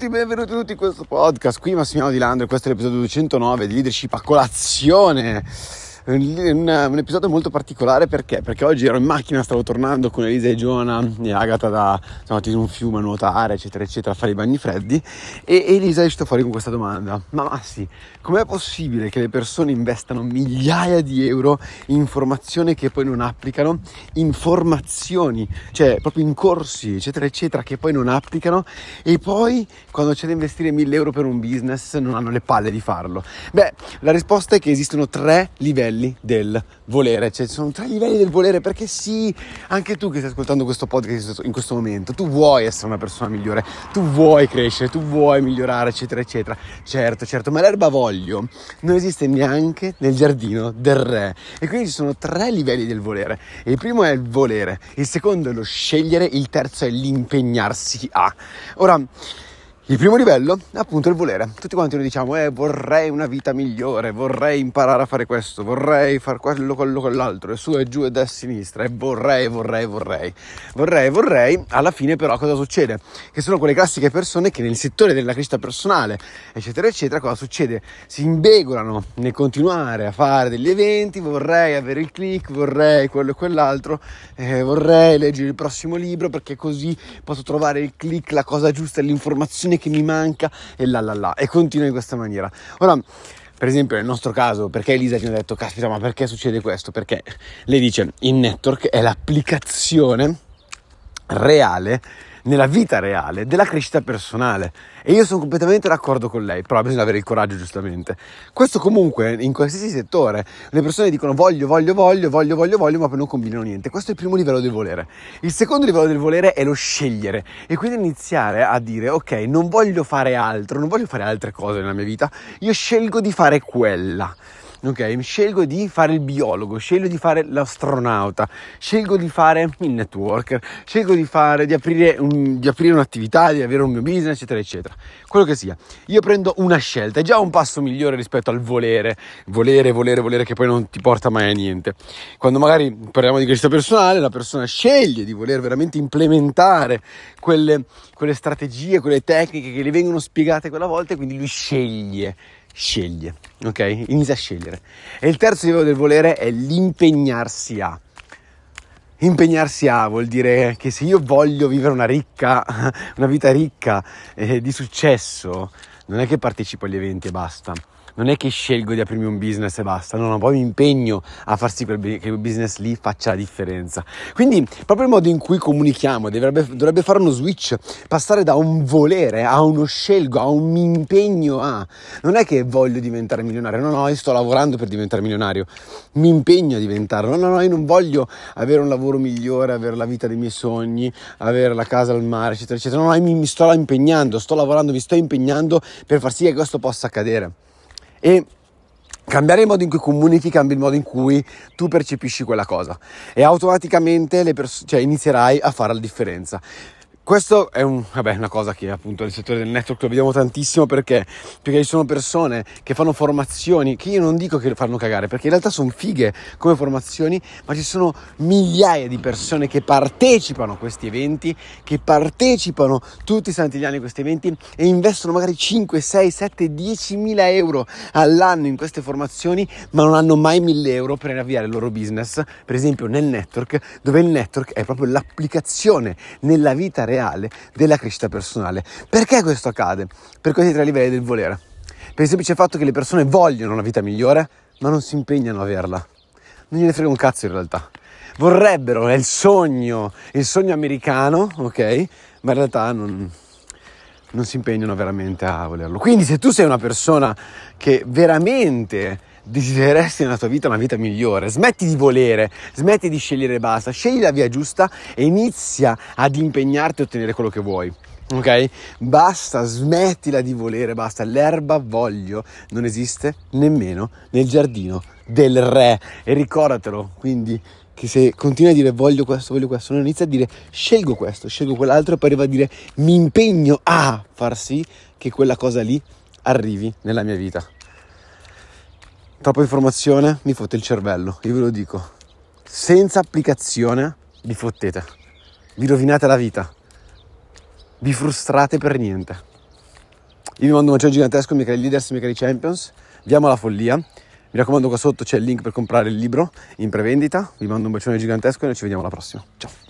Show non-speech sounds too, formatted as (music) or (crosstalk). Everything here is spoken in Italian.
Benvenuti, benvenuti tutti in questo podcast. Qui Massimiliano Di Landro, questo è l'episodio 209 di Leadership a colazione un, un, episodio molto particolare perché? Perché oggi ero in macchina, stavo tornando con Elisa e Giona e Agata da siamo in un fiume a nuotare, eccetera, eccetera, a fare i bagni freddi. E Elisa è uscita fuori con questa domanda: Ma Massi, com'è possibile che le persone investano migliaia di euro in informazioni che poi non applicano, informazioni, cioè proprio in corsi, eccetera, eccetera, che poi non applicano, e poi quando c'è da investire mille euro per un business non hanno le palle di farlo? Beh, la risposta è che esistono tre livelli livelli del volere, cioè ci sono tre livelli del volere perché sì, anche tu che stai ascoltando questo podcast in questo momento, tu vuoi essere una persona migliore, tu vuoi crescere, tu vuoi migliorare, eccetera, eccetera. Certo, certo, ma l'erba voglio non esiste neanche nel giardino del re e quindi ci sono tre livelli del volere. Il primo è il volere, il secondo è lo scegliere, il terzo è l'impegnarsi a. Ora, il primo livello è appunto il volere. Tutti quanti noi diciamo, eh, vorrei una vita migliore, vorrei imparare a fare questo, vorrei fare quello, quello, quell'altro, e su e giù e da sinistra, e vorrei, vorrei, vorrei. Vorrei, vorrei, alla fine però cosa succede? Che sono quelle classiche persone che nel settore della crescita personale, eccetera, eccetera, cosa succede? Si imbegolano nel continuare a fare degli eventi, vorrei avere il click, vorrei quello e quell'altro, eh, vorrei leggere il prossimo libro perché così posso trovare il click, la cosa giusta, l'informazione che mi manca e là là là e continua in questa maniera. Ora, per esempio nel nostro caso, perché Elisa ci ha detto, caspita, ma perché succede questo? Perché lei dice, in network è l'applicazione reale nella vita reale della crescita personale. E io sono completamente d'accordo con lei, però bisogna avere il coraggio giustamente. Questo comunque in qualsiasi settore, le persone dicono voglio, voglio, voglio, voglio, voglio, voglio, ma poi non combinano niente. Questo è il primo livello del volere. Il secondo livello del volere è lo scegliere e quindi iniziare a dire ok, non voglio fare altro, non voglio fare altre cose nella mia vita, io scelgo di fare quella ok? Scelgo di fare il biologo, scelgo di fare l'astronauta, scelgo di fare il networker, scelgo di, fare, di, aprire un, di aprire un'attività, di avere un mio business, eccetera, eccetera. Quello che sia. Io prendo una scelta, è già un passo migliore rispetto al volere, volere, volere, volere che poi non ti porta mai a niente. Quando magari parliamo di crescita personale, la persona sceglie di voler veramente implementare quelle, quelle strategie, quelle tecniche che le vengono spiegate quella volta e quindi lui sceglie sceglie, ok? Inizia a scegliere. E il terzo livello del volere è l'impegnarsi a. Impegnarsi a vuol dire che se io voglio vivere una ricca, (laughs) una vita ricca eh, di successo, non è che partecipo agli eventi e basta non è che scelgo di aprirmi un business e basta, no, no, poi mi impegno a far sì che il business lì faccia la differenza. Quindi proprio il modo in cui comunichiamo dovrebbe, dovrebbe fare uno switch, passare da un volere a uno scelgo, a un impegno a. Non è che voglio diventare milionario, no, no, io sto lavorando per diventare milionario, mi impegno a diventarlo, no, no, io non voglio avere un lavoro migliore, avere la vita dei miei sogni, avere la casa al mare, eccetera, eccetera, no, no, mi, mi sto impegnando, sto lavorando, mi sto impegnando per far sì che questo possa accadere e cambiare il modo in cui comunichi cambia il modo in cui tu percepisci quella cosa e automaticamente pers- cioè, inizierai a fare la differenza. Questo è un, vabbè, una cosa che appunto nel settore del network lo vediamo tantissimo perché, perché ci sono persone che fanno formazioni che io non dico che fanno cagare perché in realtà sono fighe come formazioni, ma ci sono migliaia di persone che partecipano a questi eventi, che partecipano tutti i santi gli anni a questi eventi e investono magari 5, 6, 7, 10 mila euro all'anno in queste formazioni, ma non hanno mai 1000 euro per avviare il loro business, per esempio nel network, dove il network è proprio l'applicazione nella vita reale reale della crescita personale. Perché questo accade? Per questi tre livelli del volere. Per il semplice fatto che le persone vogliono una vita migliore, ma non si impegnano a averla. Non gliene frega un cazzo in realtà. Vorrebbero, è il sogno, il sogno americano, ok? Ma in realtà non, non si impegnano veramente a volerlo. Quindi se tu sei una persona che veramente desidereresti nella tua vita una vita migliore, smetti di volere, smetti di scegliere basta, scegli la via giusta e inizia ad impegnarti a ottenere quello che vuoi. Ok? Basta, smettila di volere, basta. L'erba voglio non esiste nemmeno nel giardino del re. E ricordatelo, quindi, che se continui a dire voglio questo, voglio questo, non inizia a dire scelgo questo, scelgo quell'altro e poi arriva a dire mi impegno a far sì che quella cosa lì arrivi nella mia vita. Troppa informazione mi fotte il cervello, io ve lo dico. Senza applicazione vi fottete, vi rovinate la vita, vi frustrate per niente. Io vi mando un bacione gigantesco, mica i leaders, mica i champions. Vi amo la follia. Mi raccomando, qua sotto c'è il link per comprare il libro in prevendita. Vi mando un bacione gigantesco e noi ci vediamo alla prossima. Ciao!